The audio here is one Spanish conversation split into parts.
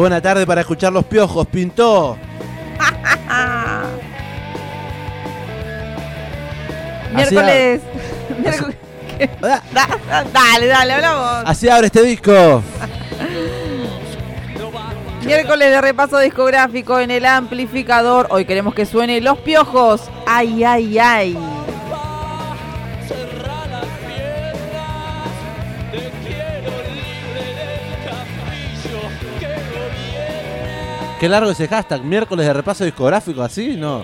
buena tarde para escuchar los piojos, pintó. Miércoles. miércoles- Da- dale, dale, hablamos. Así abre este disco. Miércoles de repaso discográfico en el amplificador. Hoy queremos que suene Los Piojos. Ay, ay, ay. Qué largo ese hashtag, miércoles de repaso discográfico, así, ¿no?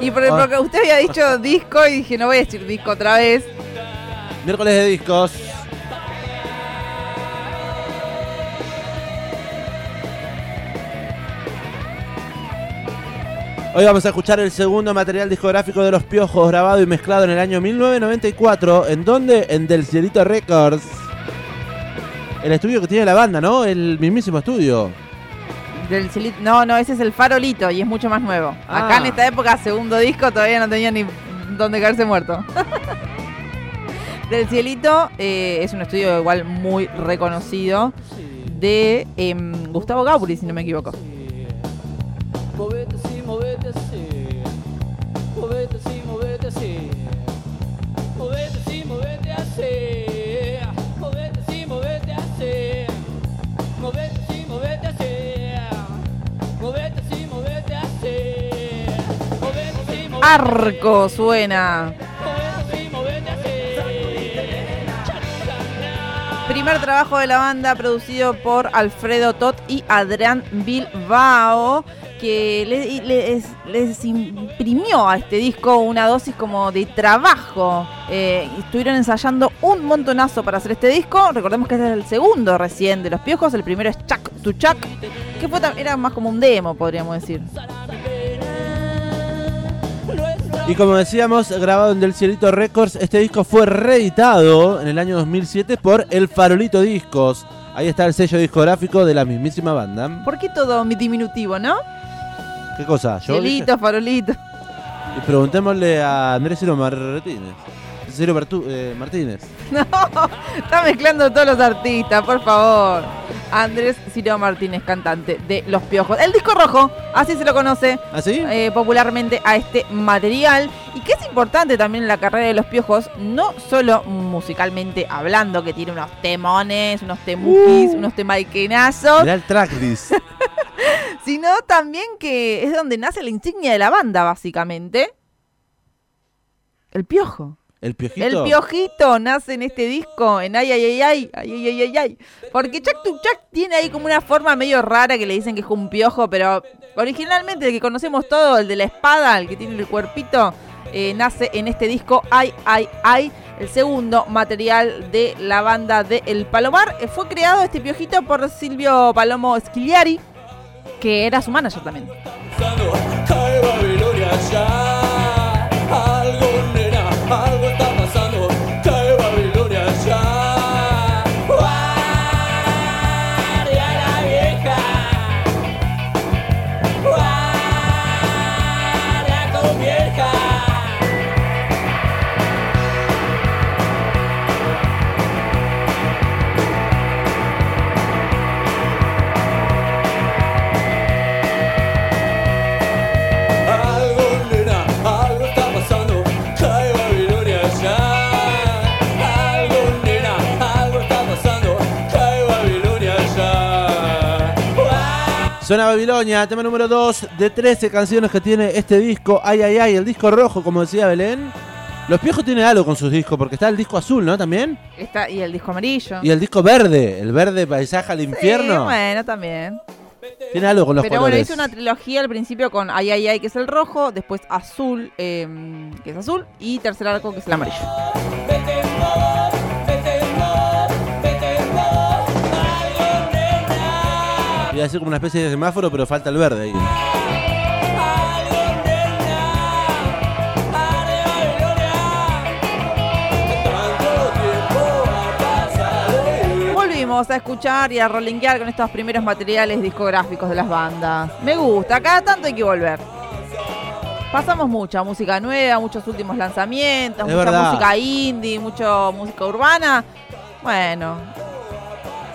Y por, Ah. porque usted había dicho disco y dije, no voy a decir disco otra vez. Miércoles de discos. Hoy vamos a escuchar el segundo material discográfico de Los Piojos, grabado y mezclado en el año 1994. ¿En dónde? En Del Cielito Records. El estudio que tiene la banda, ¿no? El mismísimo estudio. Del cieli- No, no, ese es el farolito y es mucho más nuevo. Acá Ah. en esta época, segundo disco, todavía no tenía ni dónde caerse muerto. Del Cielito eh, es un estudio igual muy reconocido de em, Gustavo Gauri, si no me equivoco. Arco suena. Primer trabajo de la banda producido por Alfredo Tot y Adrián Bilbao, que le- les, imprimió a este disco una dosis como de trabajo. Eh, estuvieron ensayando un montonazo para hacer este disco. Recordemos que este es el segundo recién de Los Piojos. El primero es Chuck to Chuck, que era más como un demo, podríamos decir. Y como decíamos, grabado en Del Cielito Records, este disco fue reeditado en el año 2007 por El Farolito Discos. Ahí está el sello discográfico de la mismísima banda. ¿Por qué todo mi diminutivo, no? ¿Qué cosa? ¿Yo? Cielito, farolito. Y preguntémosle a Andrés Ciro Martínez. Ciro Bertu- eh, Martínez. No, está mezclando todos los artistas, por favor. Andrés Ciro Martínez, cantante de Los Piojos. El disco rojo, así se lo conoce ¿Ah, sí? eh, popularmente a este material. Y que es importante también en la carrera de Los Piojos, no solo musicalmente hablando, que tiene unos temones, unos temukis, unos temaikenazos, Mirá el tracklist. sino también que es donde nace la insignia de la banda, básicamente. El piojo. ¿El piojito? El piojito nace en este disco, en ay, ay, ay, ay, ay, ay, ay, ay. ay, Porque Chuck to Chuck tiene ahí como una forma medio rara que le dicen que es un piojo, pero originalmente el que conocemos todo, el de la espada, el que tiene el cuerpito, eh, nace en este disco, ay, ay, ay. El segundo material de la banda de El Palomar eh, fue creado este piojito por Silvio Palomo Schigliari, que era su manager también. Suena Babilonia, tema número 2 de 13 canciones que tiene este disco. Ay, ay, ay, el disco rojo, como decía Belén. Los piojos tienen algo con sus discos, porque está el disco azul, ¿no? También. Está, y el disco amarillo. Y el disco verde, el verde paisaje al Sí, infierno. bueno, también. Tiene algo con los Pero bueno, colores. hice una trilogía al principio con Ay Ay Ay, que es el rojo, después azul, eh, que es azul, y tercer arco, que es el amarillo. Iba a ser como una especie de semáforo, pero falta el verde ahí. Volvimos a escuchar y a rolinguear con estos primeros materiales discográficos de las bandas. Me gusta, cada tanto hay que volver. Pasamos mucha música nueva, muchos últimos lanzamientos, Es mucha verdad. música indie, mucha música urbana. Bueno,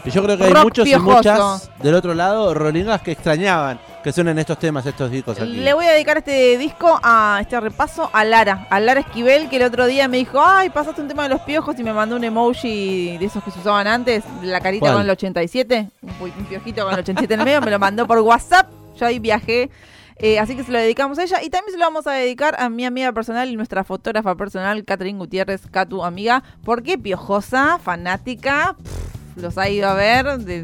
Y yo creo que hay Rock muchos piojoso. y muchas del otro lado, rolingas que extrañaban que suenen estos temas, estos discos aquí. le voy a dedicar este disco a este repaso a Lara, a Lara Esquivel, que el otro día me dijo, ay, pasaste un tema de los piojos y me mandó un emoji de esos que se usaban antes, la carita ¿Cuál? con el 87, un, piojito con el 87 en el medio, me lo mandó por WhatsApp, yo ahí viajé. eh, así que se lo dedicamos a ella y también se lo vamos a dedicar a mi amiga personal y nuestra fotógrafa personal, Catherine Gutiérrez, Catu, amiga, porque piojosa, fanática, pff, los ha ido a ver de-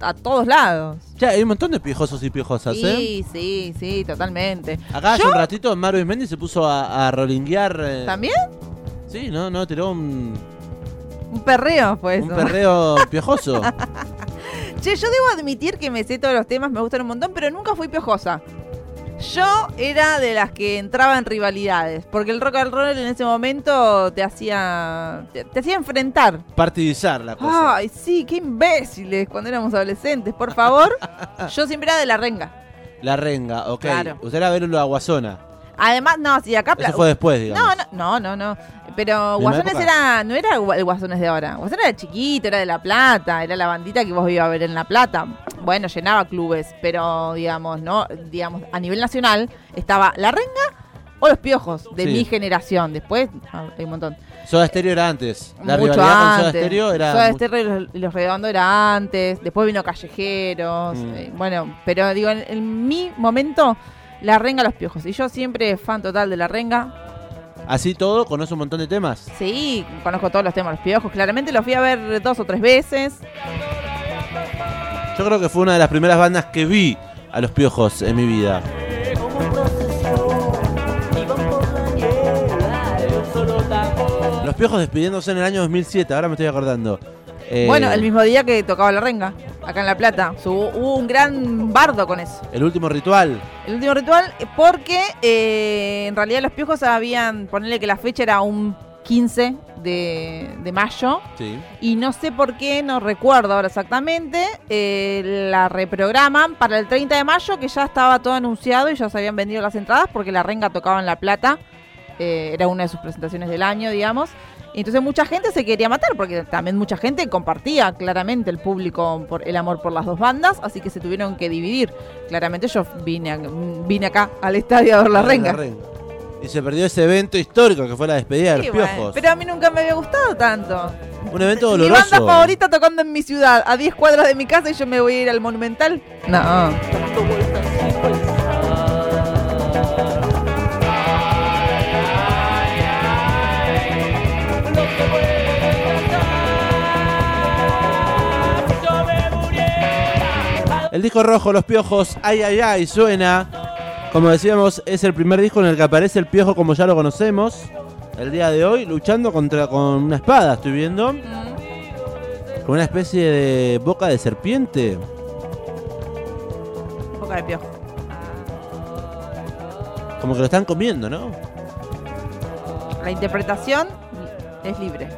a, a todos lados. Ya, hay un montón de piojosos y piojosas, ¿eh? Sí, sí, sí, totalmente. Acá hace ¿Yo? un ratito Marvin Mendy se puso a, a rolinguear. eh, ¿También? Sí, no, no, tiró un, Un perreo, pues. un perreo piojoso. Che, yo debo admitir que me sé todos los temas, me gustan un montón, pero nunca fui piojosa. Yo era de las que entraba en rivalidades, porque el rock and roll en ese momento te hacía te, te hacía enfrentar. Partidizar la cosa. Ay, sí, qué imbéciles cuando éramos adolescentes, por favor. Yo siempre era de la renga. La renga, ok. Claro. Usted era verlo a Guasona. Además, no, si acá Eso fue después, digamos. No, no, no, no, no. Pero ¿Misma Guasones era, no era el Guasones de ahora. Guasones era chiquito, era de La Plata, era la bandita que vos ibas a ver en La Plata. Bueno, llenaba clubes, pero digamos, no, digamos, a nivel nacional estaba La Renga o Los Piojos de Sí. mi generación. Después ah, hay un montón. Soda Stereo era antes. La Mucho rivalidad con Soda antes. Stereo era. Soda Stereo y los, Redondos era antes. Después vino Callejeros. Mm. eh, bueno, pero digo, en, en mi momento, La Renga, Los Piojos. Y yo siempre fan total de La Renga. Así todo, conoce un montón de temas. Sí, conozco todos los temas de los piojos. Claramente los fui a ver dos o tres veces. Yo creo que fue una de las primeras bandas que vi a los piojos en mi vida. Los piojos despidiéndose en el año 2007, ahora me estoy acordando. Eh, Bueno, el mismo día que tocaba la renga, acá en La Plata. Hubo un gran bardo con eso. El último ritual. El último ritual, porque eh, en realidad los piojos habían, ponerle que la fecha era un 15 de, de mayo. Sí. Y no sé por qué, no recuerdo ahora exactamente, eh, la reprograman para el 30 de mayo, que ya estaba todo anunciado y ya se habían vendido las entradas porque la renga tocaba en La Plata. eh, era una de sus presentaciones del año, digamos. Y entonces mucha gente se quería matar porque también mucha gente compartía claramente el público por el amor por las dos bandas, así que se tuvieron que dividir. Claramente yo vine, a- vine acá al estadio a ver la renga. Y se perdió ese evento histórico que fue la despedida de los bueno, piojos. pero a mí nunca me había gustado tanto. Un evento Mi doloroso. banda favorita tocando en mi ciudad, a 10 cuadras de mi casa y yo me voy a ir al Monumental. No El disco rojo, Los Piojos, ay, ay, ay, suena. Como decíamos, es el primer disco en el que aparece el piojo como ya lo conocemos. El día de hoy, luchando contra con una espada, estoy viendo. Con una especie de boca de serpiente. Boca de piojo. Como que lo están comiendo, ¿no? La interpretación es libre.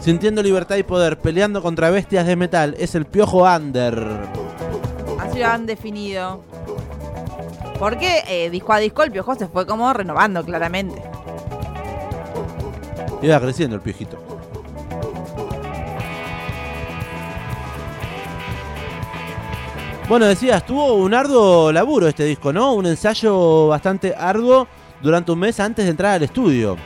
Sintiendo libertad y poder, peleando contra bestias de metal, es el piojo under. Han definido. Porque eh, disco a disco el piojo se fue como renovando claramente. Iba creciendo el piojito. Bueno, decías, tuvo un arduo laburo este disco, ¿no? Un ensayo bastante arduo durante un mes antes de entrar al estudio.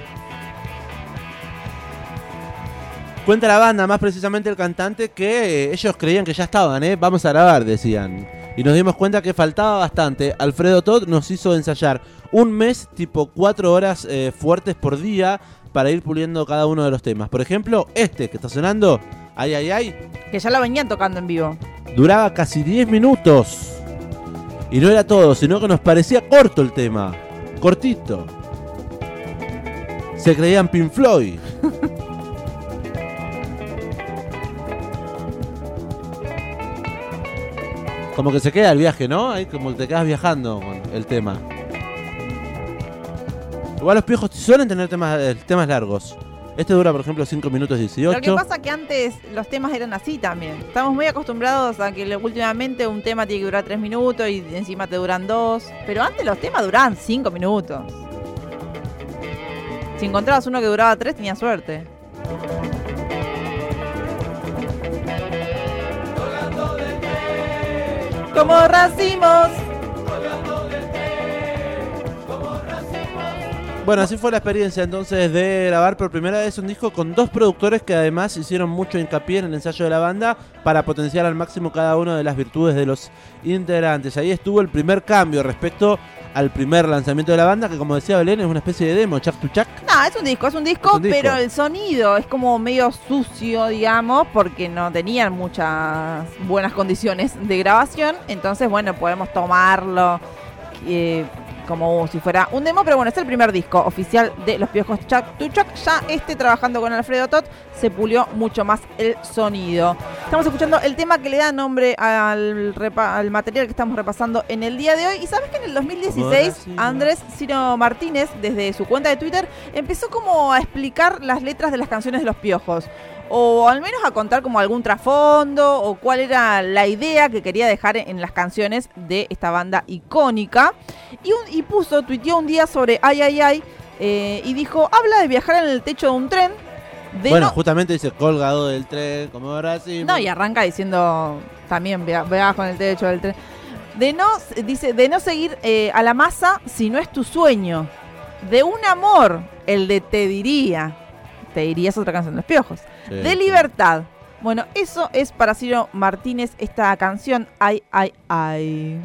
Cuenta la banda, más precisamente el cantante, que eh, ellos creían que ya estaban, ¿eh? Vamos a grabar, decían. Y nos dimos cuenta que faltaba bastante. Alfredo Todd nos hizo ensayar un mes, tipo cuatro horas eh, fuertes por día, para ir puliendo cada uno de los temas. Por ejemplo, este que está sonando, ay, ay, ay, Que ya lo venían tocando en vivo. duraba casi 10 minutos. Y no era todo, sino que nos parecía corto el tema. Cortito. Se creían Pink Floyd. Como que se queda el viaje, ¿no? Ahí como te quedas viajando con el tema. Igual los piojos suelen tener temas, eh, temas largos. Este dura, por ejemplo, 5 minutos 18. Lo que pasa que antes los temas eran así también. Estamos muy acostumbrados a que últimamente un tema tiene que durar tres minutos y encima te duran dos. Pero antes los temas duraban cinco minutos. Si encontrabas uno que duraba tres, tenías suerte. Como racimos. Bueno, así fue la experiencia entonces de grabar por primera vez un disco con dos productores que además hicieron mucho hincapié en el ensayo de la banda para potenciar al máximo cada una de las virtudes de los integrantes. Ahí estuvo el primer cambio respecto al primer lanzamiento de la banda, que como decía Belén es una especie de demo, Chuck to Chuck. No, es un disco, es un disco, Es un disco. pero el sonido es como medio sucio, digamos, porque no tenían muchas buenas condiciones de grabación. Entonces, bueno, podemos tomarlo eh, como si fuera un demo, pero bueno, es el primer disco oficial de Los Piojos Chuck to Chuck. Ya este trabajando con Alfredo Tot se pulió mucho más el sonido. Estamos escuchando el tema que le da nombre al, al material que estamos repasando en el día de hoy. Y sabes que en el 2016 sí, Andrés Ciro Martínez, desde su cuenta de Twitter, empezó como a explicar las letras de las canciones de los piojos. O al menos a contar como algún trasfondo o cuál era la idea que quería dejar en las canciones de esta banda icónica. Y, un- y puso, tuiteó un día sobre Ay Ay Ay eh, y dijo, habla de viajar en el techo de un tren. De bueno, no- justamente dice colgado del tren, como ahora sí. no, y arranca diciendo también viajo en el techo del tren. De no, dice, de no seguir eh, a la masa si no es tu sueño. De un amor, el de te diría. Te diría es otra canción de los piojos. Sí, De libertad. Bueno, eso es para Ciro Martínez esta canción. Ay, ay, ay.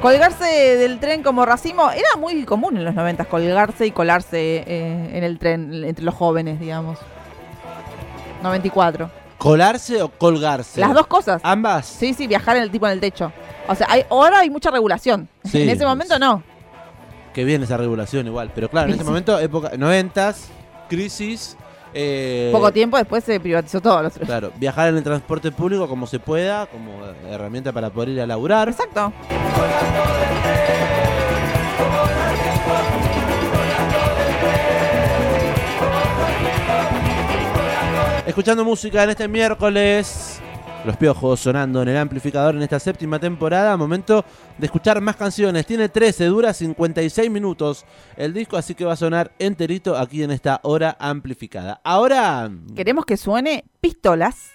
Colgarse del tren como racimo era muy común en los 90, colgarse y colarse eh, en el tren entre los jóvenes, digamos. 94. ¿Colarse o colgarse? Las dos cosas. Ambas. Sí, sí, viajar en el tipo en el techo. O sea, hay, ahora hay mucha regulación. Sí. en ese momento no. Que bien esa regulación igual. Pero claro, en ese momento, época 90s, crisis. Eh, Poco tiempo después se privatizó todo. Los... Claro, viajar en el transporte público como se pueda, como herramienta para poder ir a laburar. Exacto. Escuchando música en este miércoles. Los piojos sonando en el amplificador en esta séptima temporada. Momento de escuchar más canciones. Tiene 13, dura 56 minutos el disco, así que va a sonar enterito aquí en esta hora amplificada. Ahora. Queremos que suene pistolas.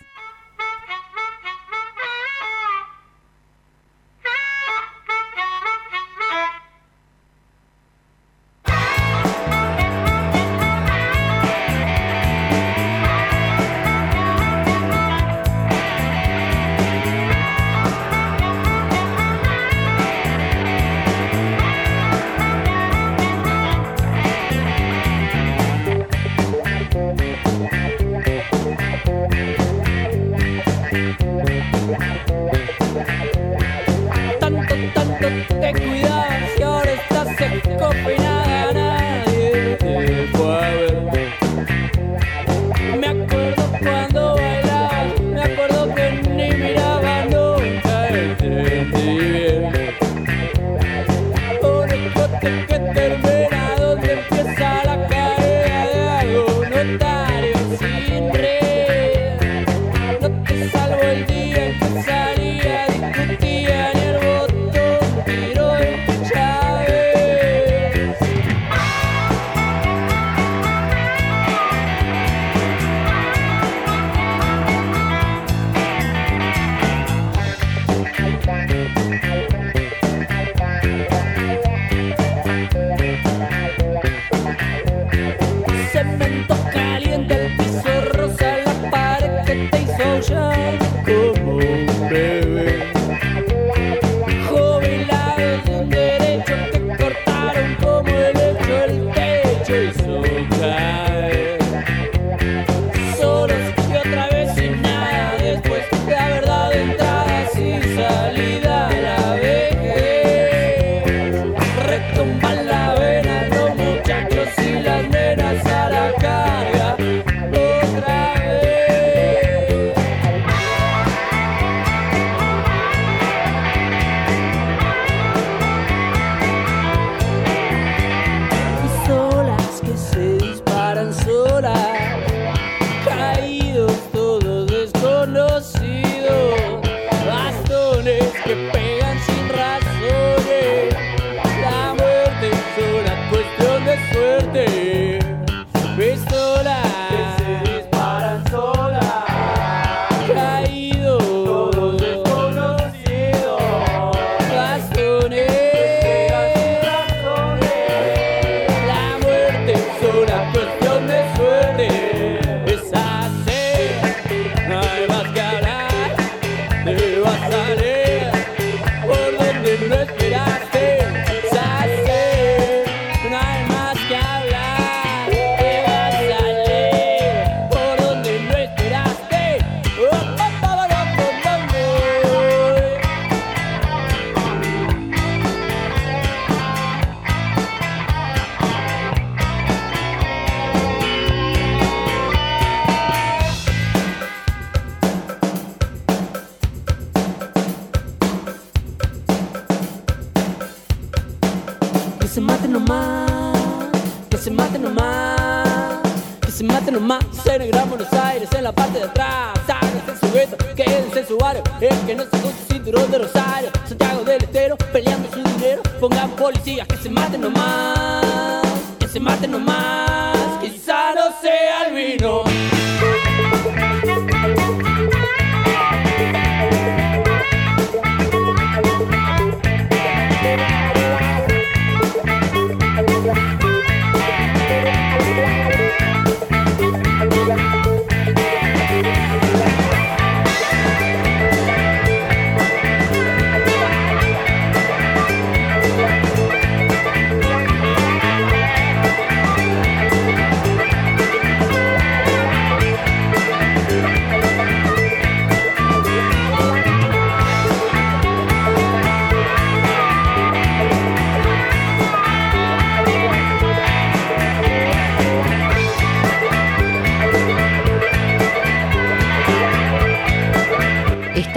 Nomás, que se mate nomás. En el Gran Buenos Aires, en la parte de atrás, sáquense su gueto, quédense en su barrio. El que no se puso cinturón de Rosario, Santiago del Estero, peleando su dinero. Pongan policías, que se maten nomás, que se maten nomás. Quizá no sea el vino.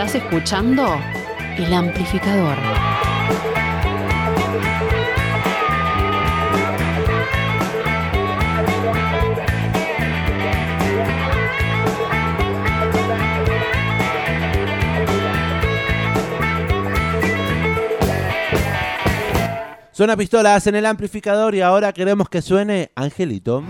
Estás escuchando El Amplificador. Suena pistolas en el amplificador y ahora queremos que suene Angelito.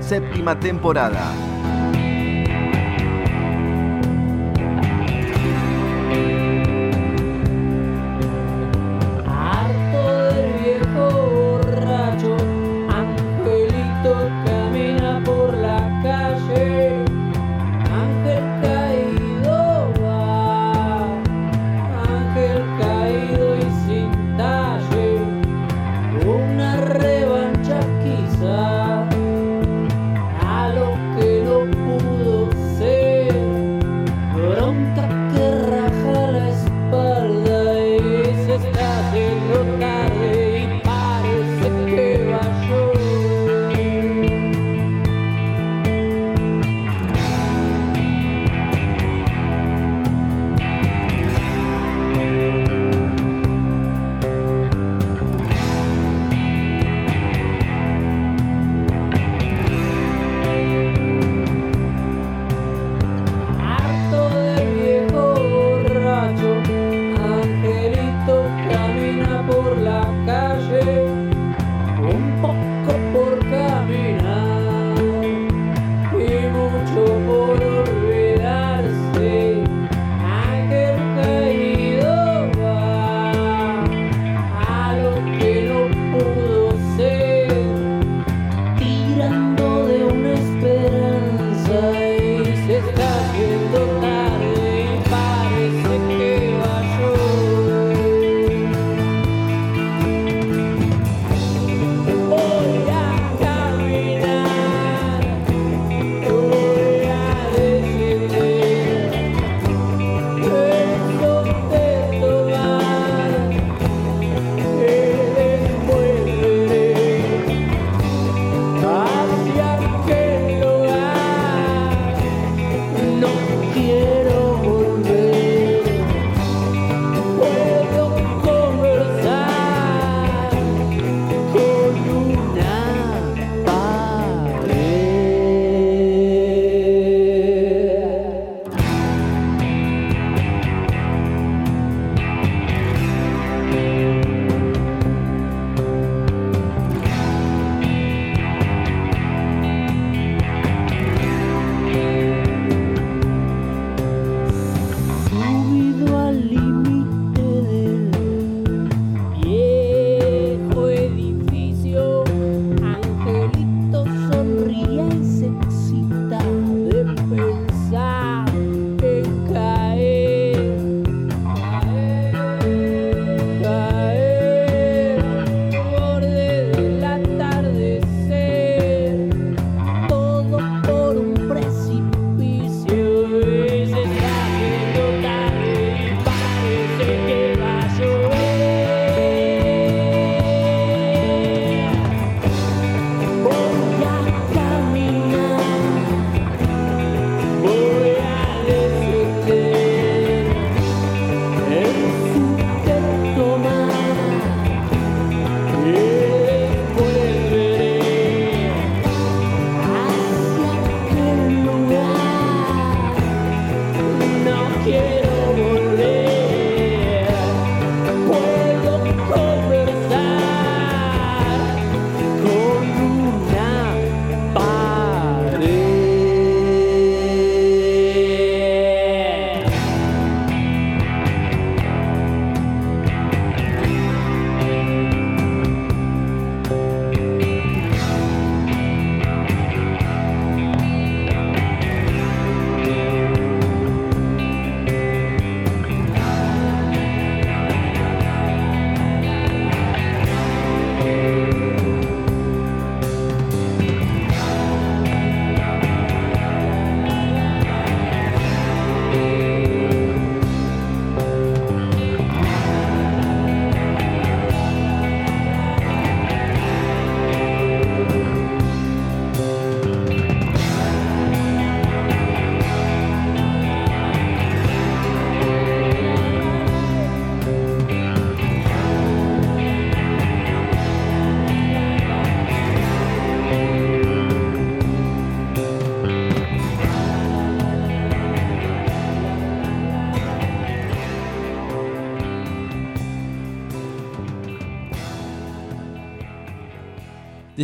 Séptima temporada.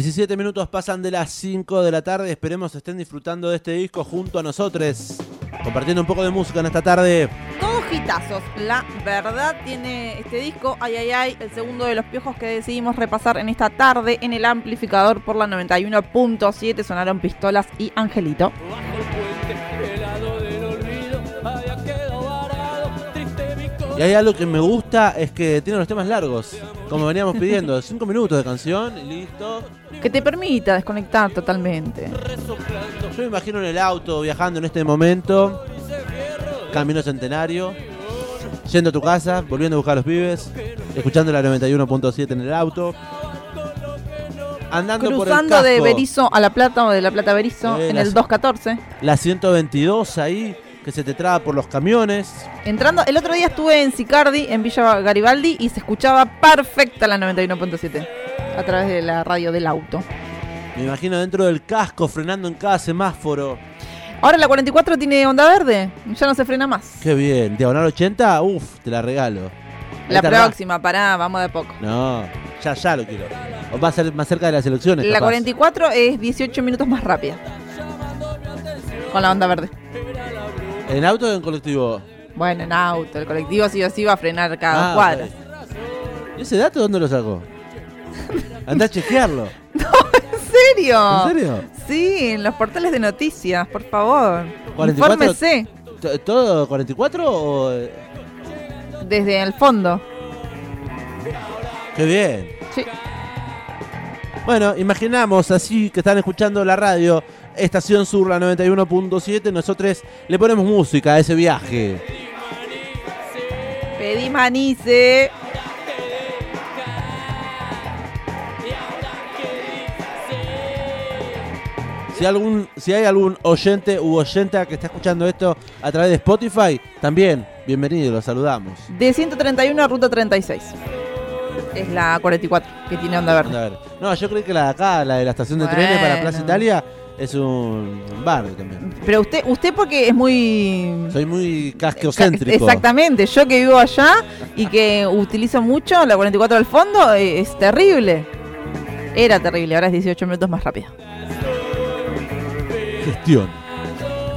17 minutos pasan de las 5 de la tarde. Esperemos estén disfrutando de este disco junto a nosotros. Compartiendo un poco de música en esta tarde. Todos hitazos, la verdad tiene este disco, ay ay ay, el segundo de los piojos que decidimos repasar en esta tarde en el amplificador por la 91.7 sonaron pistolas y Angelito. Y hay algo que me gusta es que tiene los temas largos. Como veníamos pidiendo, 5 minutos de canción y listo. Que te permita desconectar totalmente. Yo me imagino en el auto viajando en este momento. Camino centenario. Yendo a tu casa, volviendo a buscar a los pibes. Escuchando la 91.7 en el auto. Andando por el Cruzando de. Berizo a La Plata o de La Plata a Berizo Eh, en el 214. La 122 ahí, que se te traba por los camiones. Entrando, el otro día estuve en Sicardi, en Villa Garibaldi, y se escuchaba perfecta la 91.7 a través de la radio del auto. Me imagino dentro del casco, frenando en cada semáforo. Ahora la 44 tiene onda verde, ya no se frena más. Qué bien. Diagonal 80, uff, te la regalo. La próxima, pará, vamos de poco. No, ya, ya lo quiero. O va a ser más cerca de las elecciones. La capaz. 44 es 18 minutos más rápida. Con la onda verde. ¿En auto o en colectivo? Bueno, en auto, el colectivo sí o sí va a frenar cada Ah, cuadra. ¿Y ese dato dónde lo sacó? Anda a chequearlo. ¿En serio? ¿En serio? Sí, en los portales de noticias, por favor. 44. Infórmese ¿T- ¿Todo 44 o.? eh? desde el fondo. Qué bien. Sí. Bueno, imaginamos así que están escuchando la radio, Estación Sur, la 91.7. Nosotros le ponemos música a ese viaje. Pedí manice. Si, algún, si hay algún oyente u oyenta que está escuchando esto a través de Spotify, también, bienvenido, los saludamos. De 131 a ruta 36. Es la 44 que tiene onda verde. No, yo creo que la de acá, la de la estación de trenes para Plaza. Italia, es un barrio también. Pero usted, usted porque es muy Soy muy casqueocéntrico. Exactamente, yo que vivo allá y que utilizo mucho la 44 al fondo, eh, es terrible. Era terrible, ahora es 18 minutos más rápido. Gestión.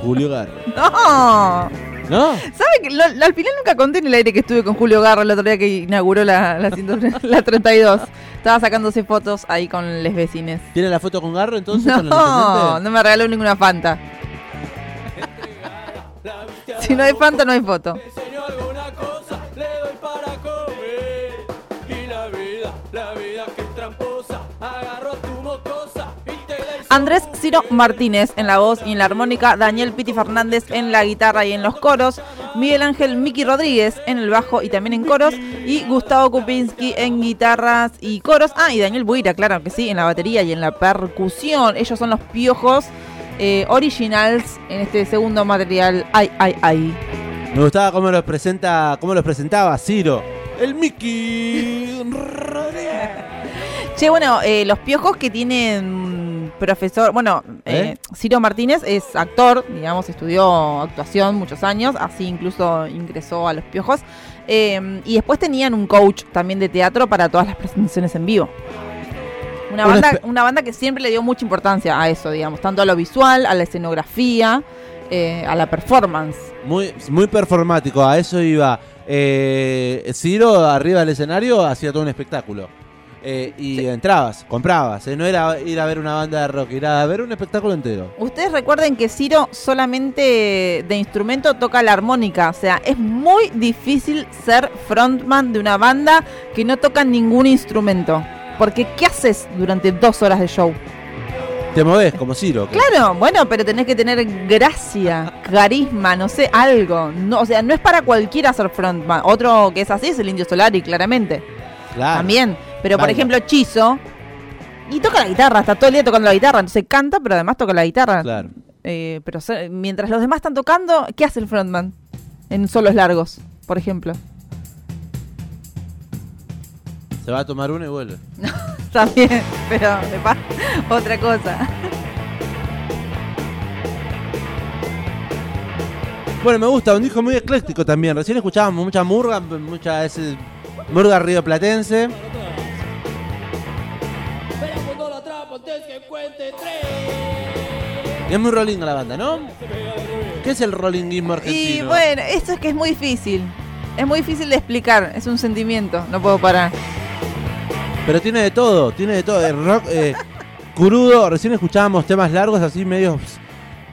Julio Garro. ¡No! ¿No? ¿Sabe que lo- lo- al final nunca conté en el aire que estuve con Julio Garro el otro día que inauguró la, la, 100 la 32? Estaba sacándose fotos ahí con les vecines. ¿Tiene la foto con Garro entonces? No, no me regaló ninguna Fanta. Si no hay Fanta, no hay foto. Andrés Ciro Martínez en la voz y en la armónica, Daniel Piti Fernández en la guitarra y en los coros, Miguel Ángel Miki Rodríguez en el bajo y también en coros, y Gustavo Kupinski en guitarras y coros. Ah, y Daniel Buira, claro que sí, en la batería y en la percusión. Ellos son los piojos eh, originals en este segundo material. Ay, ay, ay. Me gustaba cómo los presenta, cómo los presentaba Ciro. El Mickey Rodríguez. Che, bueno, eh, los piojos que tienen profesor, bueno, eh, ¿Eh? Ciro Martínez es actor, digamos, estudió actuación muchos años, así incluso ingresó a los piojos. eh, y después tenían un coach también de teatro para todas las presentaciones en vivo. Una Una banda, una banda que siempre le dio mucha importancia a eso, digamos, tanto a lo visual, a la escenografía, eh, a la performance. Muy, muy performático, a eso iba. Eh, Ciro arriba del escenario hacía todo un espectáculo. Eh, y entrabas, comprabas. eh, No era ir a ver una banda de rock, era a ver un espectáculo entero. Ustedes recuerden que Ciro solamente de instrumento toca la armónica, o sea, es muy difícil ser frontman de una banda que no toca ningún instrumento. Porque ¿qué haces durante dos horas de show? Te movés como Ciro. Claro, bueno, pero tenés que tener gracia, carisma, no sé, algo. No, o sea, no es para cualquiera ser frontman. Otro que es así es el Indio Solari, claramente. Claro. También. Pero por Baila. ejemplo, Chizo. Y toca la guitarra, está todo el día tocando la guitarra. Entonces canta, pero además toca la guitarra. Claro. Eh, pero se- mientras los demás están tocando, ¿qué hace el frontman? En solos largos, por ejemplo. Se va a tomar uno y vuelve. También, pero de pa- otra cosa. Bueno, me gusta, un disco muy ecléctico también. Recién escuchábamos mucha murga, mucha ese murga tres. Y es muy rolling la banda, ¿no? ¿Qué es el rollingismo argentino? Y bueno, esto es que es muy difícil. Es muy difícil de explicar. Es un sentimiento. No puedo parar. Pero tiene de todo, tiene de todo. El rock eh, crudo, recién escuchábamos temas largos así medios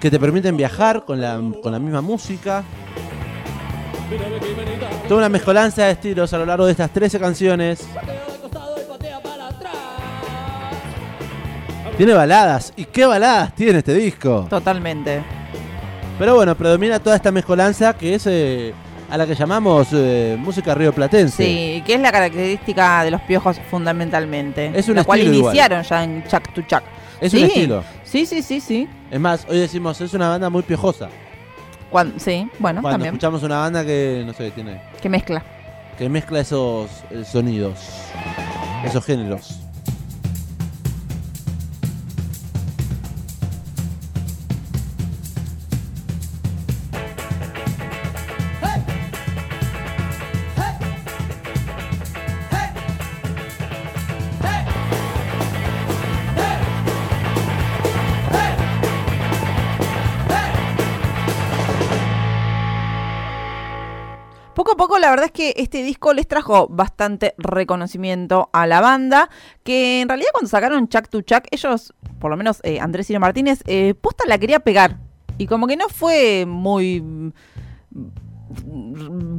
que te permiten viajar con la, con la misma música. Toda una mezcolanza de estilos a lo largo de estas 13 canciones. Tiene baladas. ¿Y qué baladas tiene este disco? Totalmente. Pero bueno, predomina toda esta mezcolanza que es eh, a la que llamamos eh, música rioplatense. Sí, que es la característica de los piojos fundamentalmente. Es un la cual igual. iniciaron ya en Chuck to Chuck. Es Sí. un estilo. Sí, sí, sí, sí. Es más, hoy decimos, es una banda muy piojosa. Cuan- sí, bueno, Cuando también. escuchamos una banda que, no sé, tiene Que mezcla. que mezcla esos eh, sonidos, esos géneros. La verdad es que este disco les trajo bastante reconocimiento a la banda. Que en realidad, cuando sacaron Chuck to Chuck, ellos, por lo menos eh, Andrés Ciro Martínez, eh, posta la quería pegar. Y como que no fue muy mm,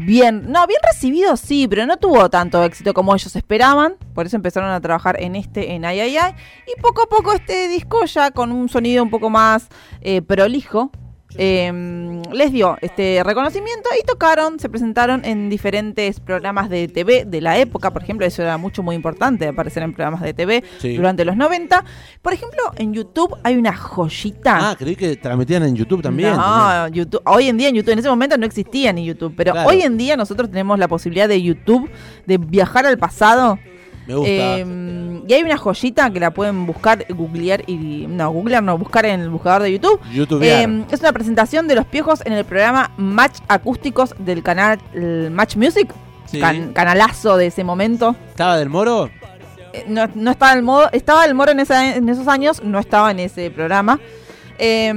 bien, no, bien recibido sí, pero no tuvo tanto éxito como ellos esperaban, por eso empezaron a trabajar en este, en Ay Ay Ay, y poco a poco este disco ya con un sonido un poco más eh, prolijo, eh, les dio este reconocimiento y tocaron, se presentaron en diferentes programas de TV de la época, por ejemplo, eso era mucho muy importante, aparecer en programas de TV Sí. durante los 90. Por ejemplo, en YouTube hay una joyita. Ah, creí que transmitían en YouTube también. No, YouTube, hoy en día en YouTube, en ese momento no existía ni YouTube, pero Claro. hoy en día nosotros tenemos la posibilidad de YouTube, de viajar al pasado. Me gusta. Eh, y hay una joyita que la pueden buscar, googlear y. No, googlear no, buscar en el buscador de YouTube. YouTube. Eh, es una presentación de los piojos en el programa Match Acústicos del canal Match Music. Sí. can- canalazo de ese momento. ¿Estaba del Moro? Eh, no, no estaba el modo, estaba el Moro en, esa- en esos años, no estaba en ese programa. Eh,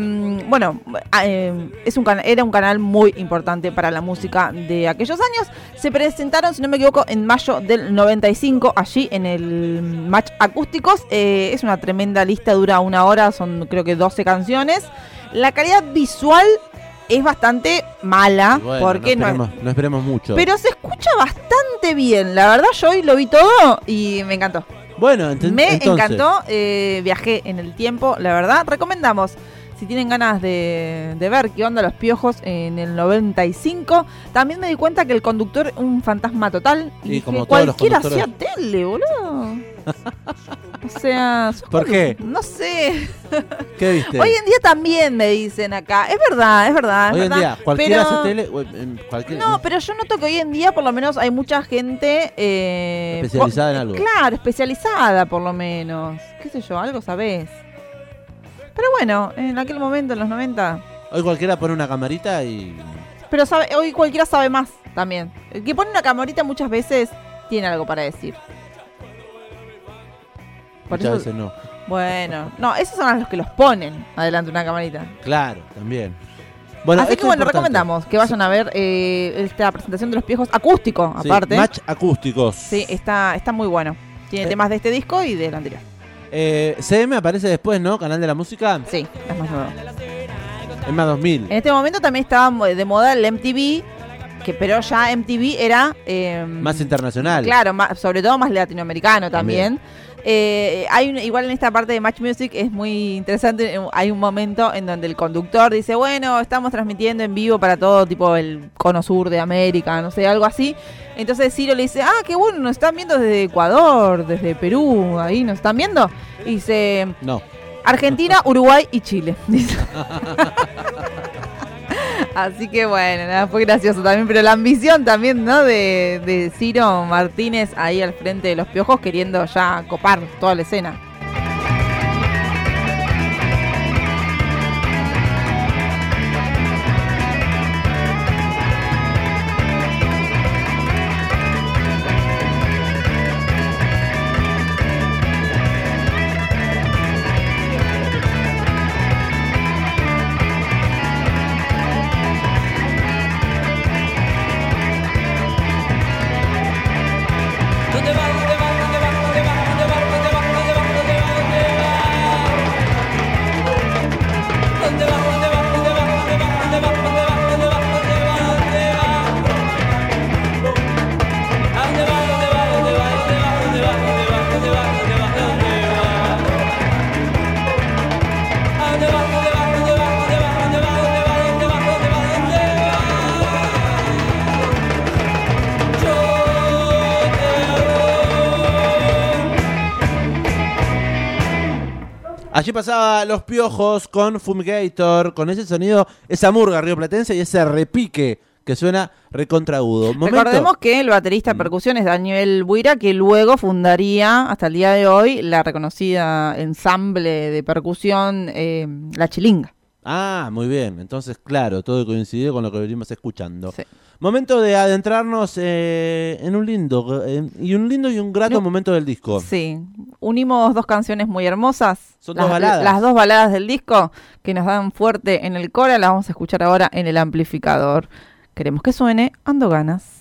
bueno, eh, es un era un canal muy importante para la música de aquellos años. Se presentaron, si no me equivoco, en mayo del 95, allí en el Match Acústicos. Eh, es una tremenda lista, dura una hora, son creo que 12 canciones. La calidad visual es bastante mala, bueno, porque no no, esperemos, no esperemos mucho. pero se escucha bastante bien. La verdad, yo hoy lo vi todo y me encantó. bueno, Me entonces, encantó, eh, viajé en el tiempo, la verdad. Recomendamos, si tienen ganas de, de ver qué onda los piojos en el 95. También me di cuenta que el conductor un fantasma total. Y Sí, dije, como todos los cualquiera conductores. hacía tele, boludo. o sea, ¿Por qué? No sé. ¿Qué viste? Hoy en día también me dicen acá. Es verdad, es verdad. es Hoy en día, cualquiera pero- hace tele. cualquier- no, pero yo noto que hoy en día por lo menos hay mucha gente... eh, Especializada en algo. Claro, especializada por lo menos. ¿Qué sé yo? Algo sabés. Pero bueno, en aquel momento, en los 90... Hoy cualquiera pone una camarita y. Pero sabe, hoy cualquiera sabe más también. El que pone una camarita muchas veces tiene algo para decir. Por Muchas eso- veces no. Bueno, no, esos son los que los ponen adelante una camarita. Claro, también. Bueno, Así que bueno, importante. recomendamos que vayan a ver eh, esta presentación de los piojos acústico, Sí, aparte. match acústicos. Sí, está, está muy bueno. Tiene Eh. temas de este disco y del anterior. Eh, CM aparece después, ¿no? Canal de la música. Sí, es más nuevo. Es más 2000. En este momento también estaba de moda el MTV, que pero ya MTV era... eh, Más internacional. Claro, más- sobre todo más latinoamericano también. Eh, hay un- igual en esta parte de Match Music es muy interesante. eh, Hay un momento en donde el conductor dice, bueno, estamos transmitiendo en vivo para todo tipo el cono sur de América, no sé, algo así. Entonces Ciro le dice, ah, qué bueno, nos están viendo desde Ecuador, desde Perú, ahí nos están viendo. Y dice, No. Argentina, Uruguay y Chile. Dice. Así que bueno, nada, fue gracioso también, pero la ambición también, ¿no? De, de Ciro Martínez ahí al frente de los piojos queriendo ya copar toda la escena. Allí pasaba Los Piojos con Fumigator, con ese sonido, esa murga rioplatense y ese repique que suena recontragudo. Momento- Recordemos que el baterista de percusión es Daniel Buira, que luego fundaría hasta el día de hoy la reconocida ensamble de percusión eh, La Chilinga. Ah, muy bien. Entonces, claro, todo coincidió con lo que venimos escuchando. Sí. Momento de adentrarnos eh, en un lindo eh, y un lindo y un grato No. momento del disco. Sí, unimos dos canciones muy hermosas. Son las, dos baladas. Las dos baladas del disco que nos dan fuerte en el cora, las vamos a escuchar ahora en el amplificador. Queremos que suene Ando Ganas.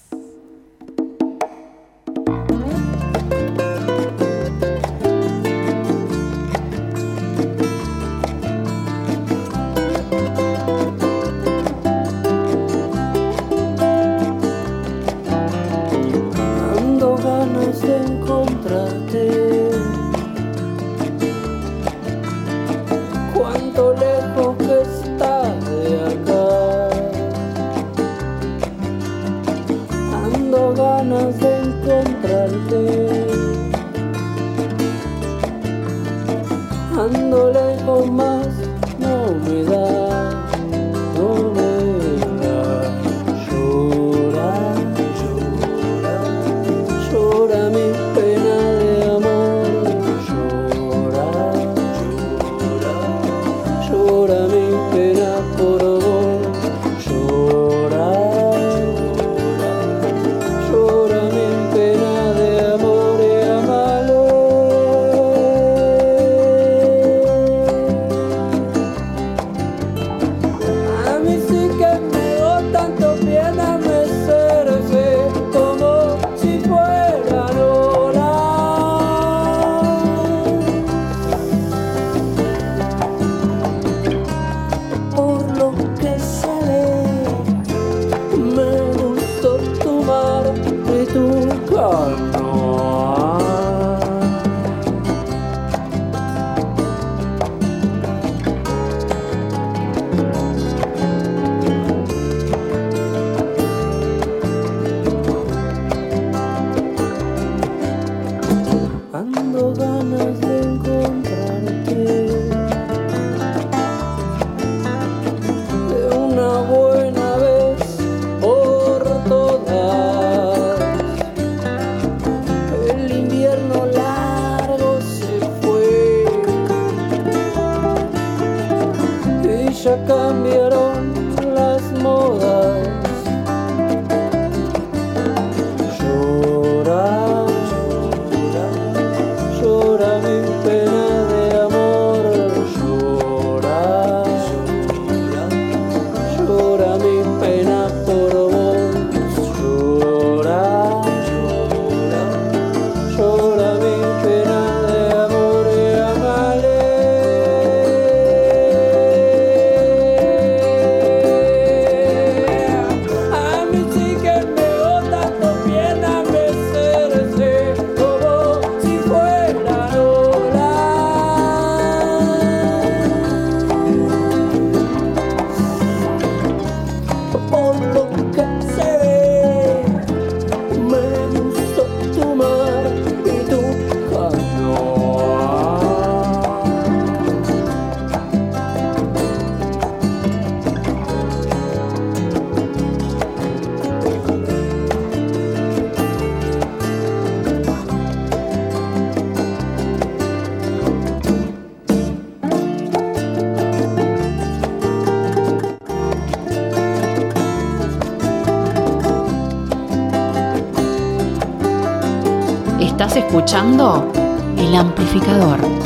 Escuchando El Amplificador.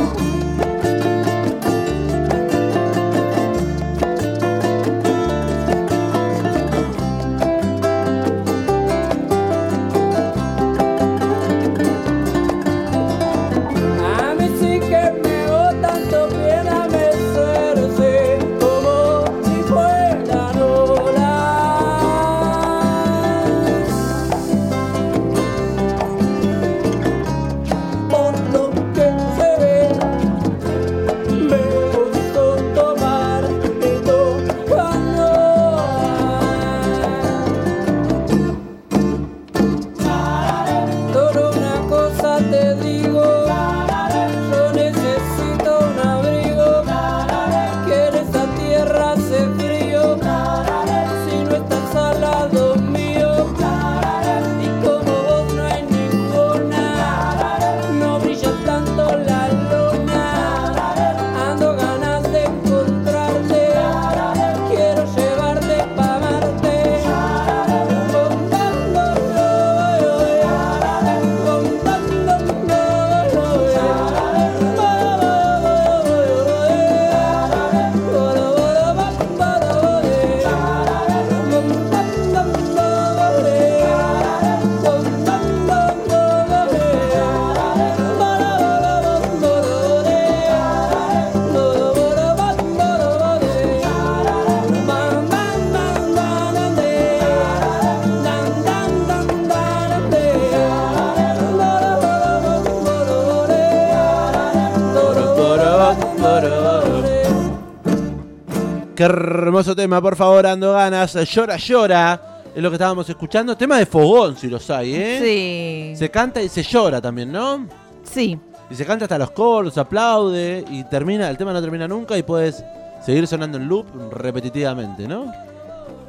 Hermoso tema, por favor, ando ganas. Llora, llora. Es lo que estábamos escuchando. Tema de fogón, si los hay, ¿eh? Sí. Se canta y se llora también, ¿no? Sí. Y se canta hasta los coros, aplaude y termina, el tema no termina nunca y puedes seguir sonando en loop repetitivamente, ¿no?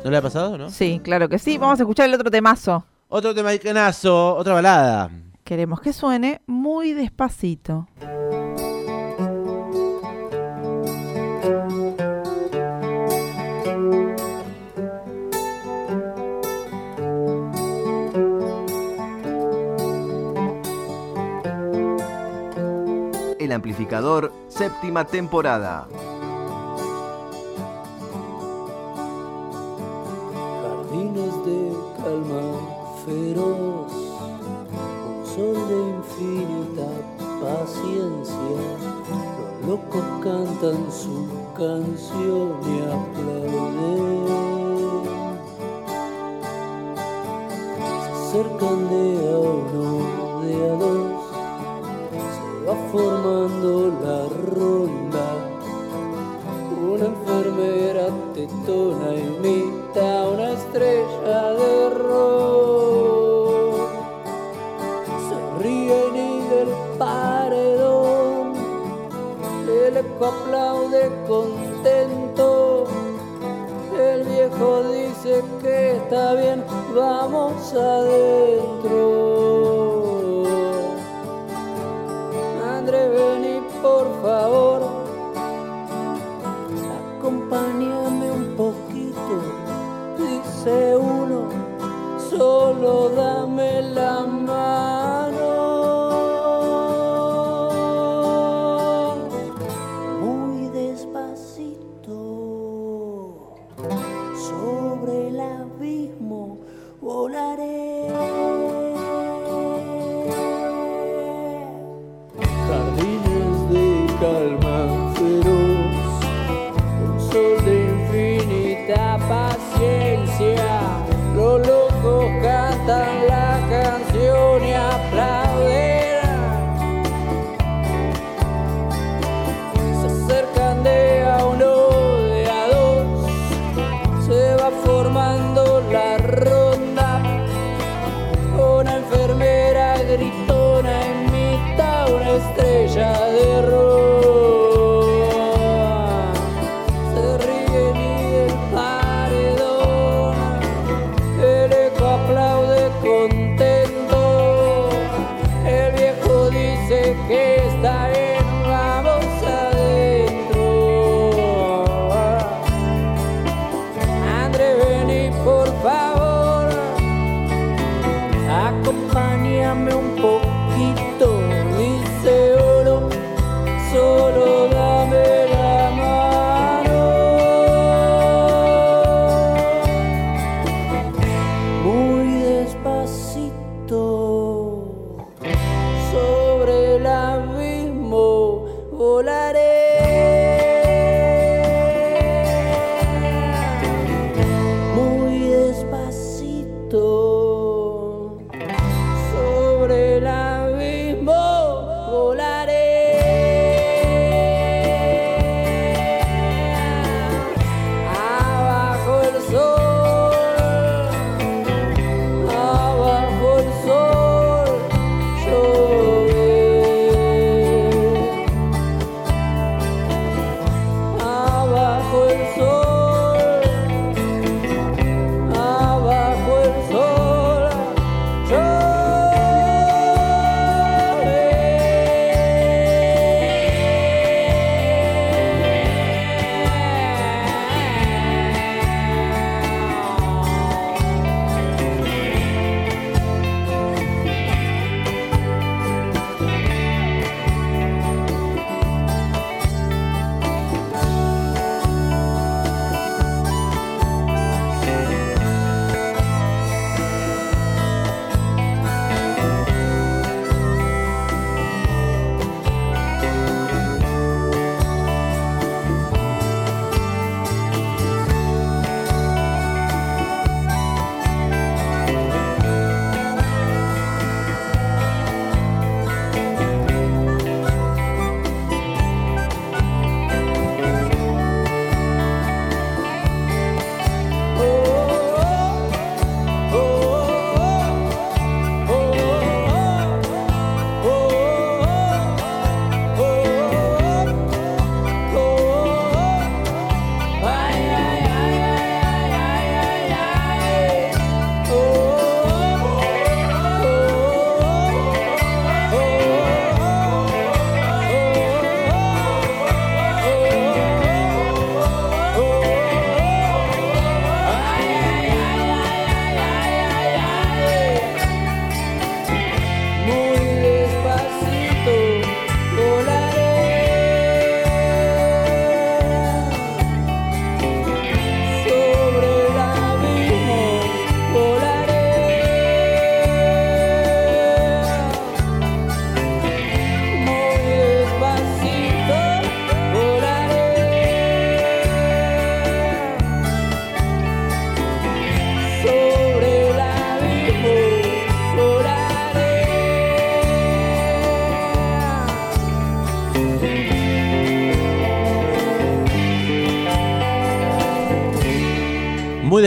¿No le ha pasado, no? Sí, claro que sí. Vamos a escuchar el otro temazo. Otro tema iconazo, otra balada. Queremos que suene muy despacito. El amplificador, séptima temporada. Jardines de calma feroz, un sol de infinita paciencia. Los locos cantan su canción y aplauden. Se acercan de a uno, de a dos, va formando la ronda. Una enfermera tetona imita una estrella de rock. Se ríen y del paredón el eco aplaude contento. El viejo dice que está bien, vamos adentro. Solo dame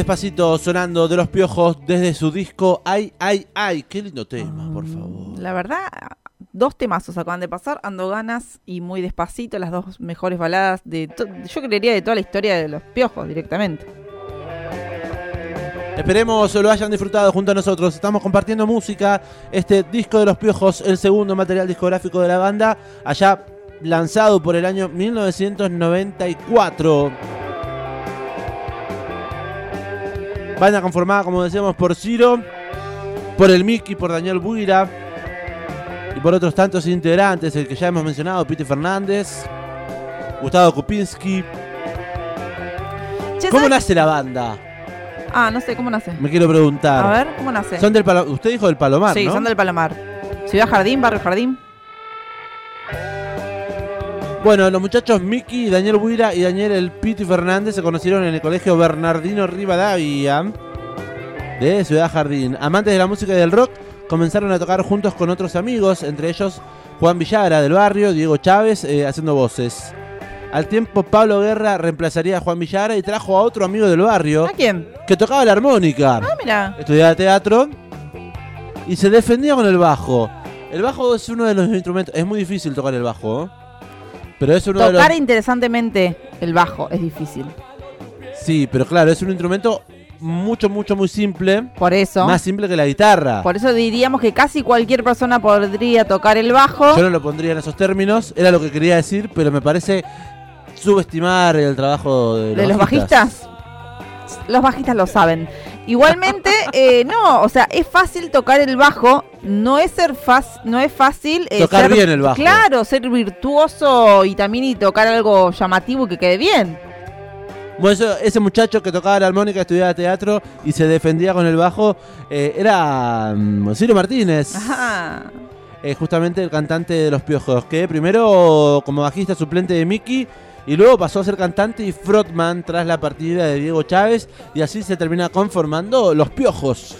despacito sonando de los piojos desde su disco Ay, ay, ay. Qué lindo tema, por favor. La verdad, dos temazos acaban de pasar, Ando Ganas y Muy Despacito, las dos mejores baladas de, yo creería, de toda la historia de los piojos directamente. Esperemos lo hayan disfrutado junto a nosotros. Estamos compartiendo música. Este disco de los piojos, el segundo material discográfico de la banda, allá lanzado por el año 1994. Banda conformada, como decíamos, por Ciro, por el Mickey, por Daniel Buira y por otros tantos integrantes, el que ya hemos mencionado, Pete Fernández, Gustavo Kupinski. ¿Cómo ¿sabes- nace la banda? Ah, no sé, ¿cómo nace? Me quiero preguntar. A ver, ¿cómo nace? Son del Palo- Usted dijo del Palomar, sí, ¿no? son del Palomar. Ciudad Jardín, Barrio Jardín. Bueno, los muchachos Miki, Daniel Buira y Daniel El Piti Fernández se conocieron en el colegio Bernardino Rivadavia de Ciudad Jardín. Amantes de la música y del rock, comenzaron a tocar juntos con otros amigos, entre ellos Juan Villagra del barrio, Diego Chávez eh, haciendo voces. Al tiempo, Pablo Guerra reemplazaría a Juan Villagra y trajo a otro amigo del barrio ¿A quién? que tocaba la armónica. Ah, mira. Estudiaba teatro y se defendía con el bajo. El bajo es uno de los instrumentos. Es muy difícil tocar el bajo, ¿eh? Pero es uno de Tocar los. interesantemente el bajo es difícil. Sí, pero claro, es un instrumento mucho, mucho, muy simple. Por eso. Más simple que la guitarra. Por eso diríamos que casi cualquier persona podría tocar el bajo. Yo no lo pondría en esos términos. Era lo que quería decir, pero me parece subestimar el trabajo de los, ¿De los bajistas? Los bajistas lo saben. Igualmente, eh, no, o sea, es fácil tocar el bajo, no es ser fácil, no es fácil eh, Tocar ser- bien el bajo. Claro, ser virtuoso y también y tocar algo llamativo y que quede bien. Bueno, eso- ese muchacho que tocaba la armónica, estudiaba teatro y se defendía con el bajo, eh, era Ciro Martínez. Ajá. eh, justamente el cantante de Los Piojos, que primero como bajista suplente de Mickey y luego pasó a ser cantante y frontman tras la partida de Diego Chávez y así se termina conformando Los Piojos.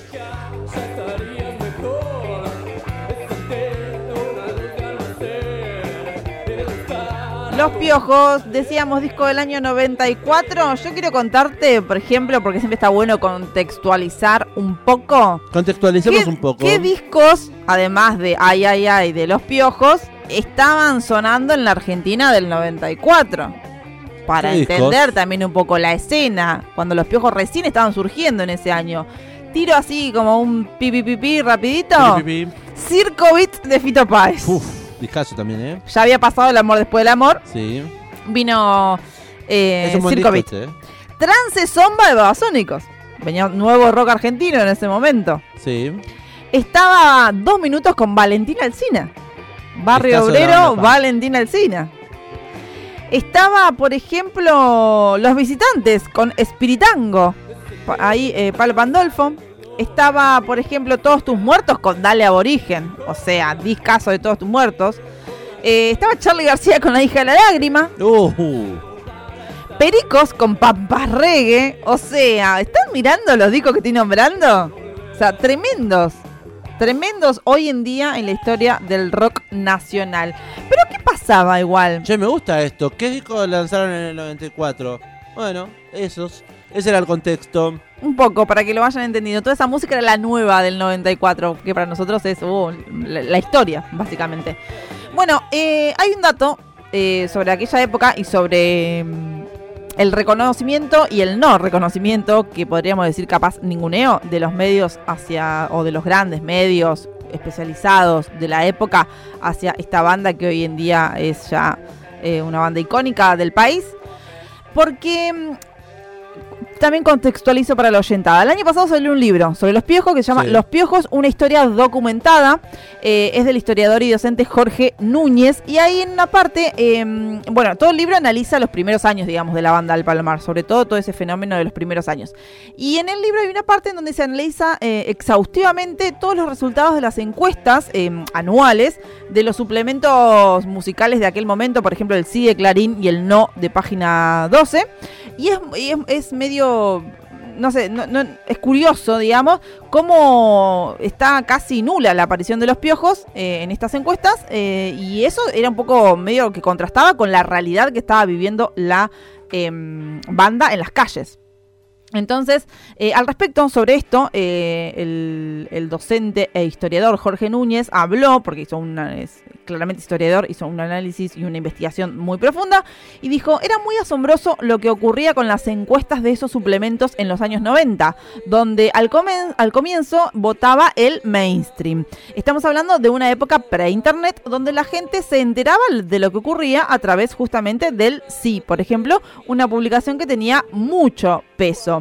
Los Piojos, decíamos disco del año 94. Yo quiero contarte, por ejemplo, porque siempre está bueno contextualizar un poco. Contextualicemos ¿Qué- un poco. ¿Qué discos, además de Ay, ay, ay, de Los Piojos, estaban sonando en la Argentina del 94? Para entender también un poco la escena, cuando Los Piojos recién estaban surgiendo en ese año. Tiro así como un pipi pipi rapidito. Pi, pi, pi. Circo Beat de Fito Páez. Uf, discazo también, ¿eh? Ya había pasado el amor después del amor. Sí. Vino eh, es un buen Circo disco Beat. este, ¿eh? Trance Zomba de Babasónicos. Venía nuevo rock argentino en ese momento. Sí. Estaba dos minutos con Valentina Alcina. Barrio Obrero. Valentina Alcina. Estaba, por ejemplo, Los Visitantes con Espiritango. Ahí, eh, Palo Pandolfo. Estaba, por ejemplo, Todos tus muertos con Dale Aborigen. O sea, discazo de Todos tus muertos. Eh, estaba Charlie García con La hija de la lágrima. Uh, Pericos con Pampas Reggae. O sea, ¿están mirando los discos que estoy nombrando? O sea, tremendos. Tremendos hoy en día en la historia del rock nacional. Pero ¿qué pasaba igual? che, me gusta esto. ¿Qué disco lanzaron en el 94? Bueno, esos. Ese era el contexto. Un poco, para que lo vayan entendiendo. Toda esa música era la nueva del 94, que para nosotros es uh, la, historia, básicamente. Bueno, eh, hay un dato eh, sobre aquella época y sobre mm, el reconocimiento y el no reconocimiento, que podríamos decir capaz ninguneo, de los medios hacia, o de los grandes medios especializados de la época hacia esta banda que hoy en día es ya eh, una banda icónica del país. Porque mm, también contextualizo para la oyentada. El año pasado salió un libro sobre los piojos que se llama Sí. Los piojos, una historia documentada. Eh, es del historiador y docente Jorge Núñez. Y ahí en una parte, eh, bueno, todo el libro analiza los primeros años, digamos, de la banda del Palomar, sobre todo todo ese fenómeno de los primeros años. Y en el libro hay una parte en donde se analiza eh, exhaustivamente todos los resultados de las encuestas eh, anuales de los suplementos musicales de aquel momento, por ejemplo, el sí de Clarín y el no de página 12. Y es, y es, es medio, no sé, es curioso, digamos, cómo está casi nula la aparición de los piojos eh, en estas encuestas. eh, y eso era un poco medio que contrastaba con la realidad que estaba viviendo la em, banda en las calles. Entonces, eh, al respecto sobre esto, eh, el, docente e historiador Jorge Núñez habló, porque hizo una, claramente historiador, hizo un análisis y una investigación muy profunda, y dijo, era muy asombroso lo que ocurría con las encuestas de esos suplementos en los años 90, donde al, al comienzo votaba el mainstream. Estamos hablando de una época pre-internet, donde la gente se enteraba de lo que ocurría a través justamente del sí, por ejemplo, una publicación que tenía mucho peso.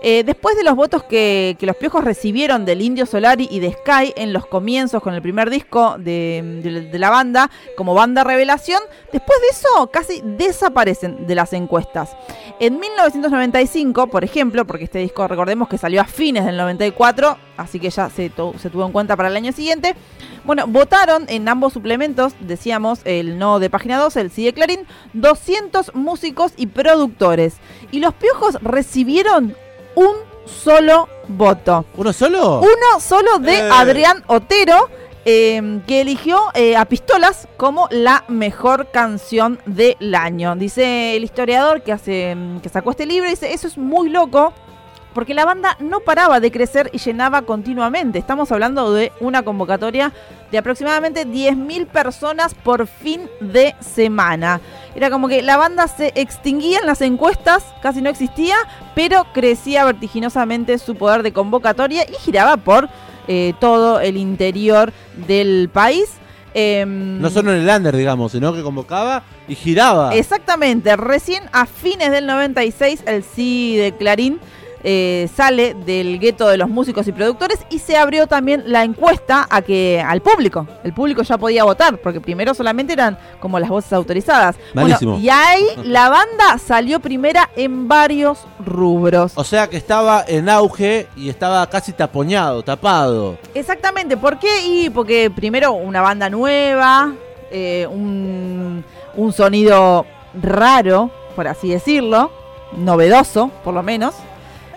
Eh, después de los votos que, los piojos recibieron del Indio Solari y de Sky en los comienzos con el primer disco de, la banda como banda revelación, después de eso casi desaparecen de las encuestas. En 1995, por ejemplo, porque este disco recordemos que salió a fines del 94, así que ya se tuvo en cuenta para el año siguiente, bueno, votaron en ambos suplementos, decíamos, el no de página 2, el sí de Clarín, 200 músicos y productores. Y los piojos recibieron un solo voto. ¿Uno solo? Uno solo de Eh. Adrián Otero, eh, que eligió eh, a Pistolas como la mejor canción del año. Dice el historiador que, hace, que sacó este libro, dice, eso es muy loco. Porque la banda no paraba de crecer y llenaba continuamente. Estamos hablando de una convocatoria de aproximadamente 10.000 personas por fin de semana. Era como que la banda se extinguía en las encuestas, casi no existía, pero crecía vertiginosamente su poder de convocatoria y giraba por eh, todo el interior del país. Em, No solo en el under, digamos, sino que convocaba y giraba. Exactamente, recién a fines del 96 el sí de Clarín eh, sale del gueto de los músicos y productores y se abrió también la encuesta a que al público. El público ya podía votar, porque primero solamente eran como las voces autorizadas. Bueno, y ahí la banda salió primera en varios rubros. O sea que estaba en auge y estaba casi tapoñado, tapado. Exactamente, ¿por qué? Y porque primero una banda nueva, eh, un, un sonido raro, por así decirlo, novedoso, por lo menos.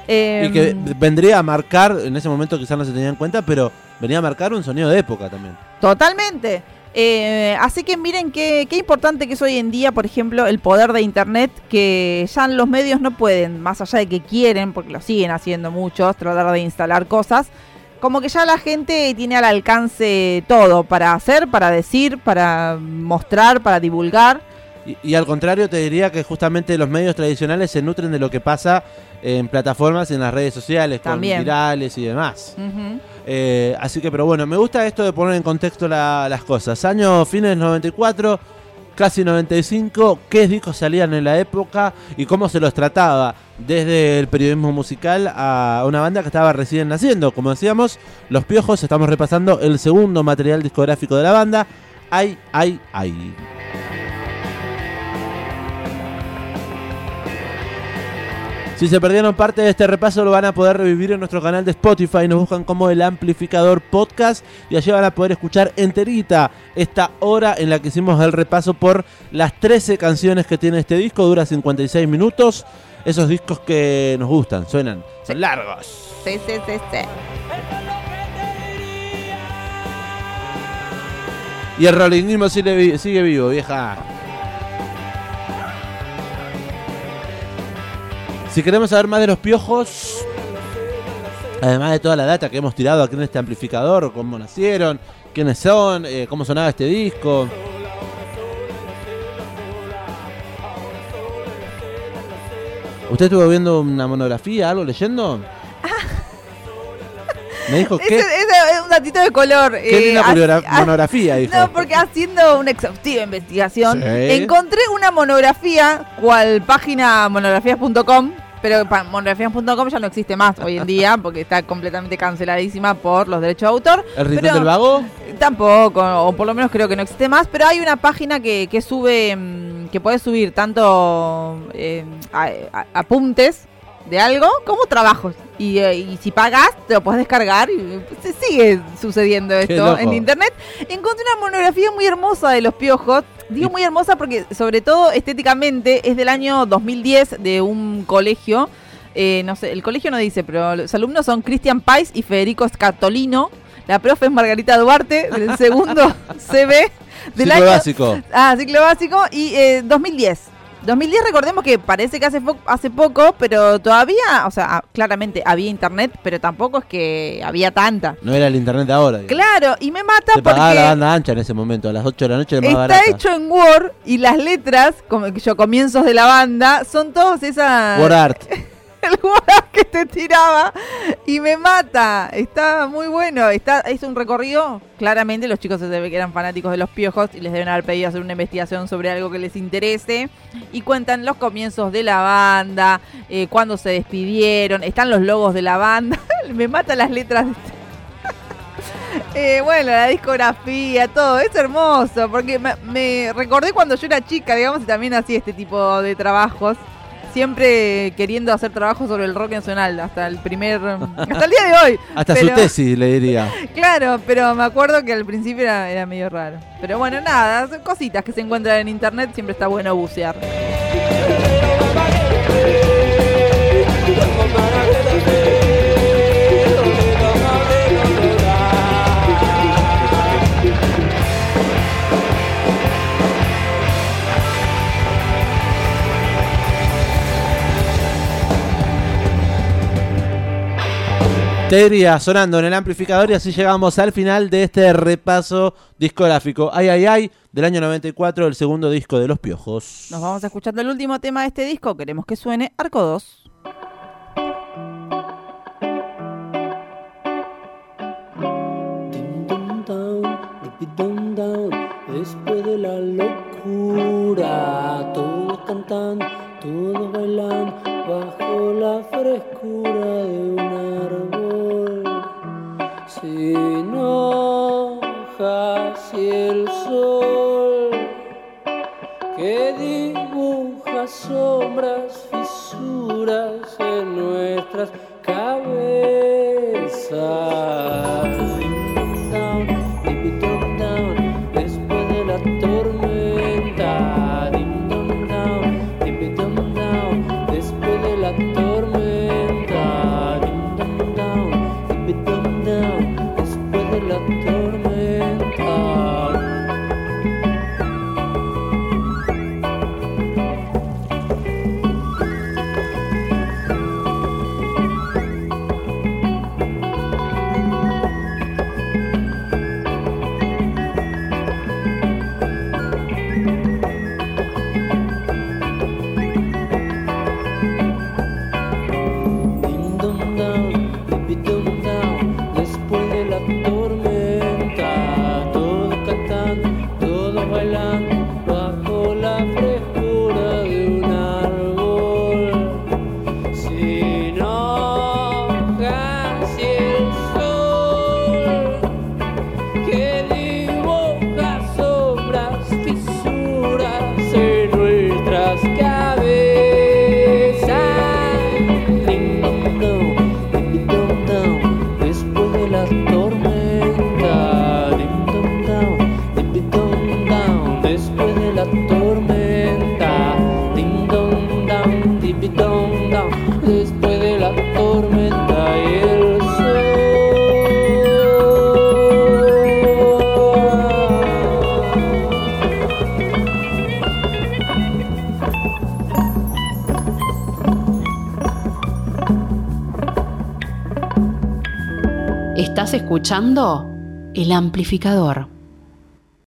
Eh, y que vendría a marcar, en ese momento quizás no se tenía en cuenta, pero venía a marcar un sonido de época también. Totalmente. Eh, así que miren qué, qué importante que es hoy en día, por ejemplo, el poder de Internet, que ya los medios no pueden, más allá de que quieren, porque lo siguen haciendo muchos, tratar de instalar cosas, como que ya la gente tiene al alcance todo para hacer, para decir, para mostrar, para divulgar. Y, y al contrario, te diría que justamente los medios tradicionales se nutren de lo que pasa en plataformas y en las redes sociales, También. con virales y demás. Eh, así que, pero bueno, me gusta esto de poner en contexto la- las cosas. Años fines del 94, casi 95, qué discos salían en la época y cómo se los trataba. Desde el periodismo musical a una banda que estaba recién naciendo. Como decíamos, Los Piojos, estamos repasando el segundo material discográfico de la banda. Ay, ay, ay. Si se perdieron parte de este repaso lo van a poder revivir en nuestro canal de Spotify. Nos buscan como el amplificador podcast y allí van a poder escuchar enterita esta hora en la que hicimos el repaso por las 13 canciones que tiene este disco. Dura 56 minutos. Esos discos que nos gustan, suenan, son largos. Sí, sí, sí, sí. Y el sigue, vi- sigue vivo, vieja. Si queremos saber más de los piojos, además de toda la data que hemos tirado aquí en este amplificador, cómo nacieron, quiénes son, eh, cómo sonaba este disco. ¿Usted estuvo viendo una monografía, algo leyendo? Me dijo que es un datito de color. qué eh, linda ah, monografía, dijo. No, porque haciendo una exhaustiva investigación, Sí. encontré una monografía, cual página monografías.com, pero monografías.com ya no existe más hoy en día, porque está completamente canceladísima por los derechos de autor. ¿El rincón pero- del vago? Tampoco, o por lo menos creo que no existe más, pero hay una página que, que sube, mm, que puedes subir tanto eh, a- a- apuntes de algo como trabajos. Y, eh, y si pagas, te lo puedes descargar y eh, se sigue sucediendo esto en internet. Encontré una monografía muy hermosa de los piojos. Digo muy hermosa porque, sobre todo estéticamente, es del año 2010 de un colegio. eh, no sé, el colegio no dice, pero los alumnos son Cristian Pais y Federico Scatolino. La profe es Margarita Duarte, del segundo CB del Ciclo año. básico. Ah, ciclo básico. Y eh, 2010. 2010 recordemos que parece que hace, hace poco, pero todavía, o sea, ah, claramente había internet, pero tampoco es que había tanta. No era el internet ahora. digamos. Claro, y me mata Se pagaba la porque banda ancha en ese momento, a las 8 de la noche era más está barata. hecho en Word y las letras, como que yo comienzos de la banda, son todos esas... Word Art. el WhatsApp que te tiraba y me mata. Está muy bueno. Está, es un recorrido. Claramente los chicos se ve que eran fanáticos de los piojos y les deben haber pedido hacer una investigación sobre algo que les interese. Y cuentan los comienzos de la banda, eh, cuándo se despidieron, están los logos de la banda. me mata las letras este- Eh, bueno, la discografía, todo, es hermoso, porque me, me recordé cuando yo era chica, digamos, y también hacía este tipo de trabajos, siempre queriendo hacer trabajos sobre el rock nacional, hasta el primer, hasta el día de hoy. Hasta Pero- su tesis, le diría. Claro, pero me acuerdo que al principio era, era medio raro. Pero bueno, nada, son cositas que se encuentran en internet, siempre está bueno bucear. Te diría sonando en el amplificador y así llegamos al final de este repaso discográfico. Ay, ay, ay, del año 94, el segundo disco de Los Piojos. Nos vamos escuchando el último tema de este disco, queremos que suene Arco 2. Ding dong down, dippy dong down, después de la locura, todos cantando, todos bailando, bajo la frescura de un árbol, sin hojas y el sol, que dibuja sombras, fisuras El Amplificador.